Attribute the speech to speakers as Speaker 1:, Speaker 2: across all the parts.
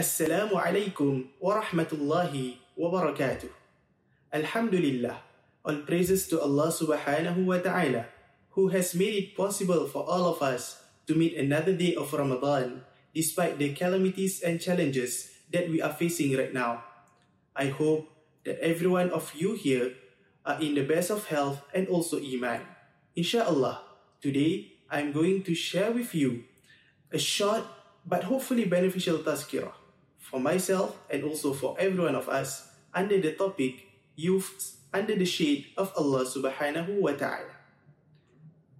Speaker 1: Assalamu alaikum wa rahmatullahi wa barakatuh. Alhamdulillah, all praises to Allah subhanahu wa ta'ala, who has made it possible for all of us to meet another day of Ramadan, despite the calamities and challenges that we are facing right now. I hope that every one of you here are in the best of health and also Iman. Inshallah, today I'm going to share with you a short but hopefully beneficial tazkirah for myself and also for every one of us under the topic Youths under the shade of Allah subhanahu wa ta'ala.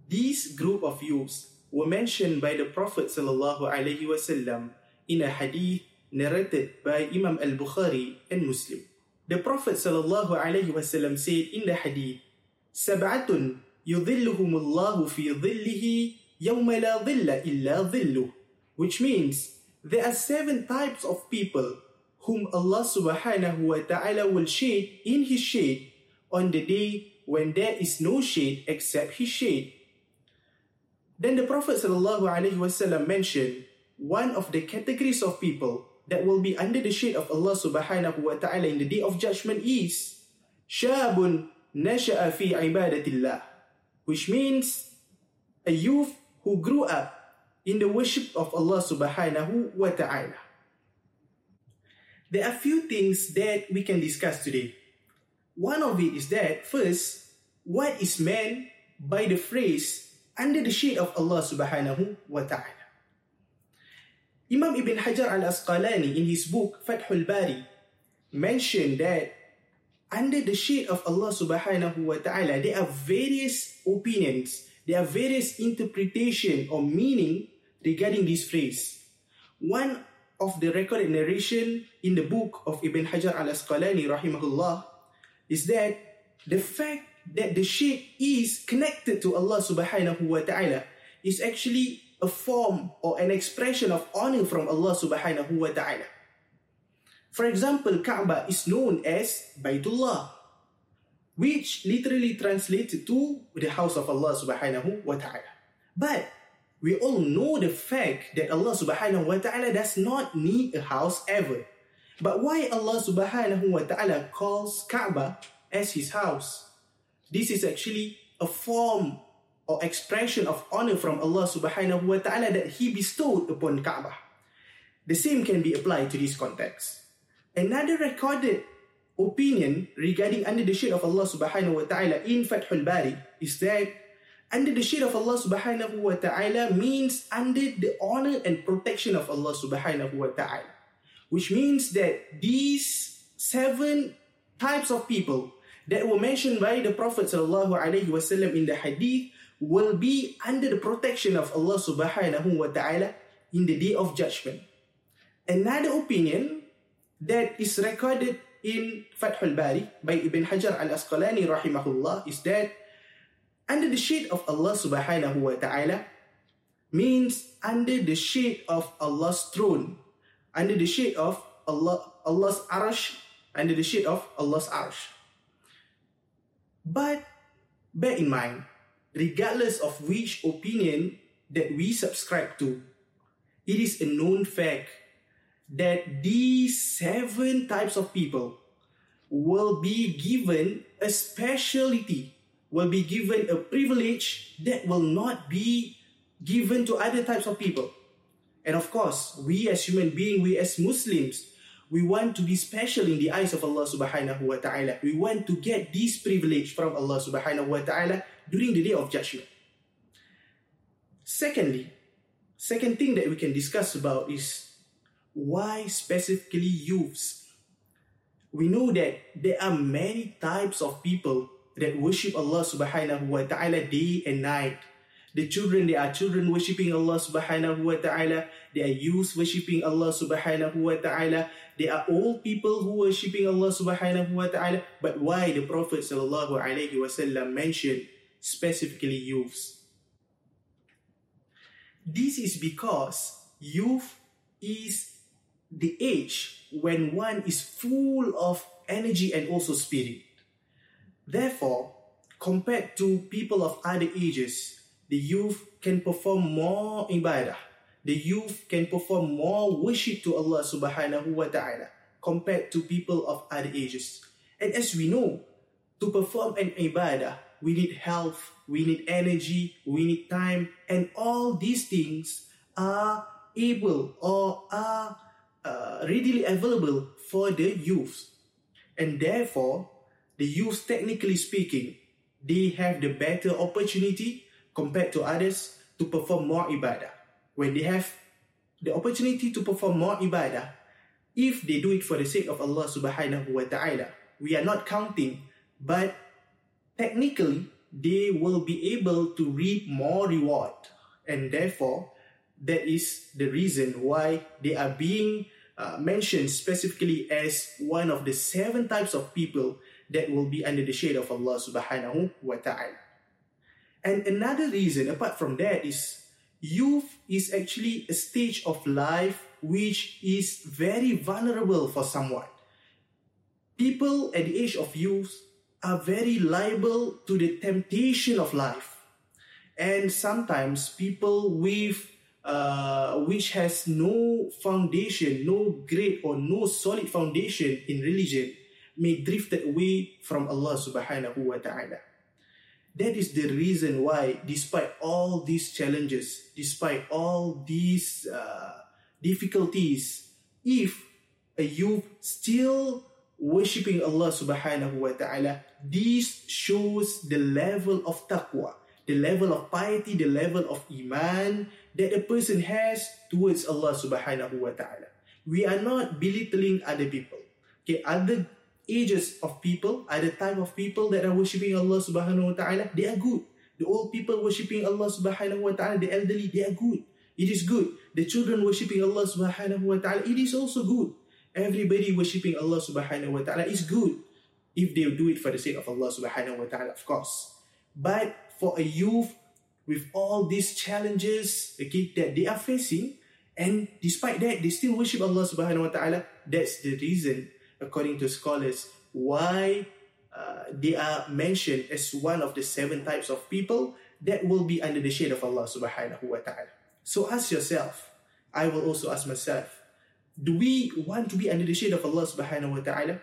Speaker 1: These group of youths were mentioned by the Prophet sallallahu alaihi wasallam in a hadith narrated by Imam al-Bukhari and Muslim. The Prophet sallallahu alaihi wasallam said in the hadith, "Sab'atun yudhilluhumullahu fi dhillihi yawma la dhilla illa dhilluh," which means there are seven types of people whom Allah subhanahu wa ta'ala will shade in his shade on the day when there is no shade except his shade. Then the Prophet sallallahu alaihi wasallam mentioned one of the categories of people that will be under the shade of Allah subhanahu wa ta'ala in the day of judgment is Shabun nasha'a fi ibadatillah which means a youth who grew up in the worship of Allah subhanahu wa ta'ala. There are a few things that we can discuss today. One of it is that first, what is meant by the phrase under the shade of Allah subhanahu wa ta'ala. Imam Ibn Hajar al-Asqalani in his book Fathul Bari mentioned that under the shade of Allah subhanahu wa ta'ala, there are various opinions, there are various interpretation or meaning regarding this phrase. One of the recorded narration in the book of Ibn Hajar al-Asqalani rahimahullah is that the fact that the shade is connected to Allah subhanahu wa ta'ala is actually a form or an expression of honor from Allah subhanahu wa ta'ala. For example, Kaaba is known as Baitullah, which literally translates to the house of Allah subhanahu wa ta'ala. But we all know the fact that Allah subhanahu wa ta'ala does not need a house ever. But why Allah subhanahu wa ta'ala calls Kaaba as his house? This is actually a form or expression of honor from Allah subhanahu wa ta'ala that he bestowed upon Kaaba. The same can be applied to this context. Another recorded opinion regarding under the shade of Allah subhanahu wa ta'ala in Fathul Bari is that under the shade of Allah subhanahu wa ta'ala means under the honor and protection of Allah subhanahu wa ta'ala. Which means that these seven types of people that were mentioned by the Prophet sallallahu alaihi wasallam in the hadith will be under the protection of Allah subhanahu wa ta'ala in the day of judgment. Another opinion that is recorded in Fathul Bari by Ibn Hajar al-Asqalani rahimahullah is that under the shade of Allah subhanahu wa ta'ala means under the shade of Allah's throne, under the shade of Allah, Allah's arsh, under the shade of Allah's arsh. But bear in mind, regardless of which opinion that we subscribe to, it is a known fact that these seven types of people will be given a specialty, will be given a privilege that will not be given to other types of people. And of course, we as human beings, we as Muslims, we want to be special in the eyes of Allah subhanahu wa ta'ala. We want to get this privilege from Allah subhanahu wa ta'ala during the day of judgment. Secondly, second thing that we can discuss about is why specifically youths? We know that there are many types of people that worship Allah subhanahu wa ta'ala day and night. The children, they are children worshipping Allah subhanahu wa ta'ala. They are youths worshipping Allah subhanahu wa ta'ala. They are old people who worshipping Allah subhanahu wa ta'ala. But why the Prophet sallallahu alaihi wasallam mentioned specifically youths? This is because youth is the age when one is full of energy and also spirit. Therefore, compared to people of other ages, the youth can perform more ibadah. the youth can perform more worship to Allah subhanahu wa ta'ala compared to people of other ages. And as we know, to perform an ibadah, we need health, we need energy, we need time, and all these things are able or are uh, readily available for the youth. And therefore, the youth, technically speaking, they have the better opportunity compared to others to perform more ibadah. When they have the opportunity to perform more ibadah, if they do it for the sake of Allah subhanahu wa ta'ala, we are not counting, but technically, they will be able to reap more reward. And therefore, that is the reason why they are being uh, mentioned specifically as one of the seven types of people that will be under the shade of Allah subhanahu wa ta'ala. And another reason apart from that is youth is actually a stage of life which is very vulnerable for someone. People at the age of youth are very liable to the temptation of life. And sometimes people with uh, which has no foundation, no great or no solid foundation in religion may drift away from Allah subhanahu wa ta'ala. That is the reason why, despite all these challenges, despite all these uh, difficulties, if a youth still worshipping Allah subhanahu wa ta'ala, this shows the level of taqwa, the level of piety, the level of iman that a person has towards Allah subhanahu wa ta'ala. We are not belittling other people. Okay, other ages of people, other type of people that are worshipping Allah subhanahu wa ta'ala, they are good. The old people worshipping Allah subhanahu wa ta'ala, the elderly, they are good. It is good. The children worshipping Allah subhanahu wa ta'ala, it is also good. Everybody worshipping Allah subhanahu wa ta'ala is good. If they do it for the sake of Allah subhanahu wa ta'ala, of course. But for a youth with all these challenges okay, that they are facing, and despite that, they still worship Allah subhanahu wa ta'ala, that's the reason according to scholars, why uh, they are mentioned as one of the seven types of people that will be under the shade of Allah subhanahu wa ta'ala. So ask yourself, I will also ask myself, do we want to be under the shade of Allah subhanahu wa ta'ala?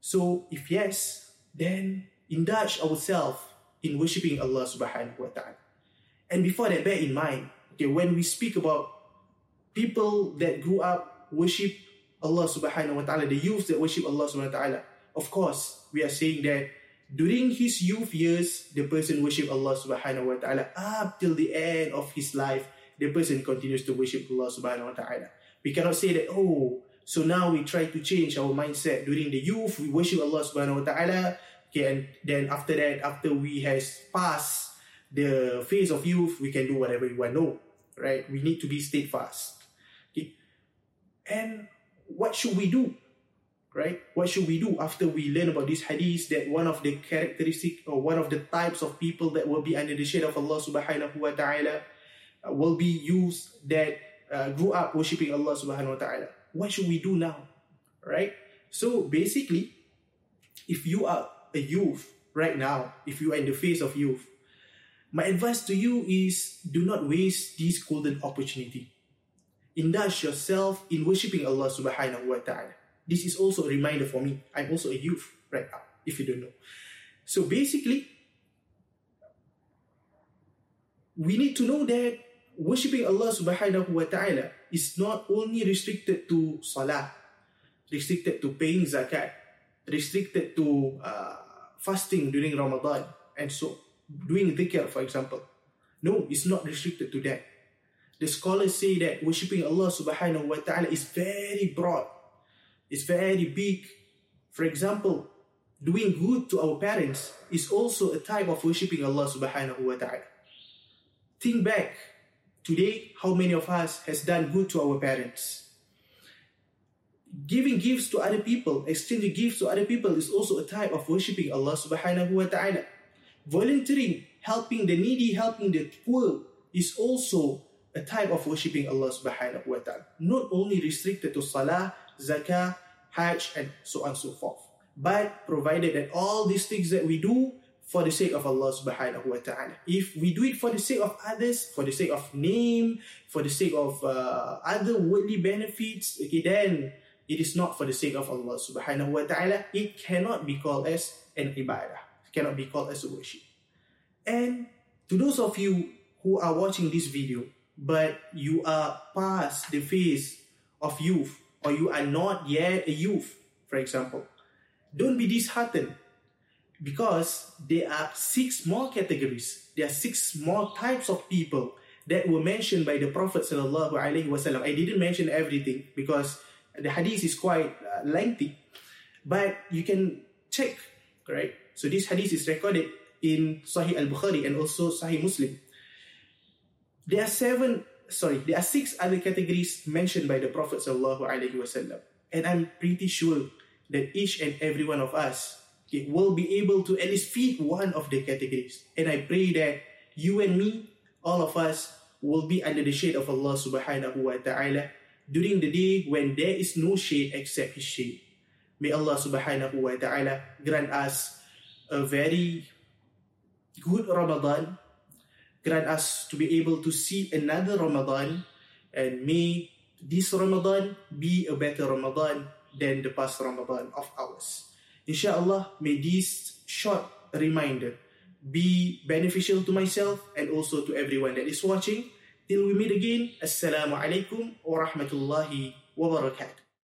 Speaker 1: So if yes, then indulge ourselves in worshipping Allah subhanahu wa ta'ala. And before that, bear in mind, okay, when we speak about people that grew up worship Allah subhanahu wa ta'ala, the youth that worship Allah subhanahu wa ta'ala. Of course, we are saying that during his youth years, the person worship Allah subhanahu wa ta'ala up till the end of his life, the person continues to worship Allah subhanahu wa ta'ala. We cannot say that, oh, so now we try to change our mindset. During the youth, we worship Allah subhanahu wa ta'ala. Okay, and then after that, after we has passed the phase of youth, we can do whatever we want. No, right? We need to be steadfast. Okay. And what should we do? Right? What should we do after we learn about this hadith that one of the characteristic or one of the types of people that will be under the shade of Allah subhanahu wa ta'ala uh, will be used that uh, grew up worshipping Allah subhanahu wa ta'ala. What should we do now? Right? So basically, if you are a youth right now, if you are in the phase of youth, my advice to you is do not waste this golden opportunity indulge yourself in worshipping Allah subhanahu wa ta'ala. This is also a reminder for me. I'm also a youth right now, if you don't know. So basically, we need to know that worshipping Allah subhanahu wa ta'ala is not only restricted to salah, restricted to paying zakat, restricted to uh, fasting during Ramadan, and so doing dhikr, for example. No, it's not restricted to that the scholars say that worshipping Allah subhanahu wa ta'ala is very broad. It's very big. For example, doing good to our parents is also a type of worshipping Allah subhanahu wa ta'ala. Think back today how many of us has done good to our parents. Giving gifts to other people, exchanging gifts to other people is also a type of worshipping Allah subhanahu wa ta'ala. Volunteering, helping the needy, helping the poor is also a type of worshipping Allah subhanahu wa ta'ala. Not only restricted to salah, zakah, hajj, and so on and so forth. But provided that all these things that we do for the sake of Allah subhanahu wa ta'ala. If we do it for the sake of others, for the sake of name, for the sake of uh, other worldly benefits, okay, then it is not for the sake of Allah subhanahu wa ta'ala. It cannot be called as an ibadah. It cannot be called as a worship. And to those of you who are watching this video, but you are past the phase of youth, or you are not yet a youth, for example, don't be disheartened because there are six more categories, there are six more types of people that were mentioned by the Prophet. I didn't mention everything because the hadith is quite uh, lengthy, but you can check, right? So this hadith is recorded in Sahih al-Bukhari and also Sahih Muslim. There are seven, sorry, there are six other categories mentioned by the Prophet and I'm pretty sure that each and every one of us okay, will be able to at least fit one of the categories. And I pray that you and me, all of us, will be under the shade of Allah subhanahu wa ta'ala during the day when there is no shade except His shade. May Allah subhanahu wa ta'ala grant us a very good Ramadan, grant us to be able to see another Ramadan, and may this Ramadan be a better Ramadan than the past Ramadan of ours. Inshallah, may this short reminder be beneficial to myself and also to everyone that is watching. Till we meet again, Assalamu alaikum wa rahmatullahi wa barakatuh.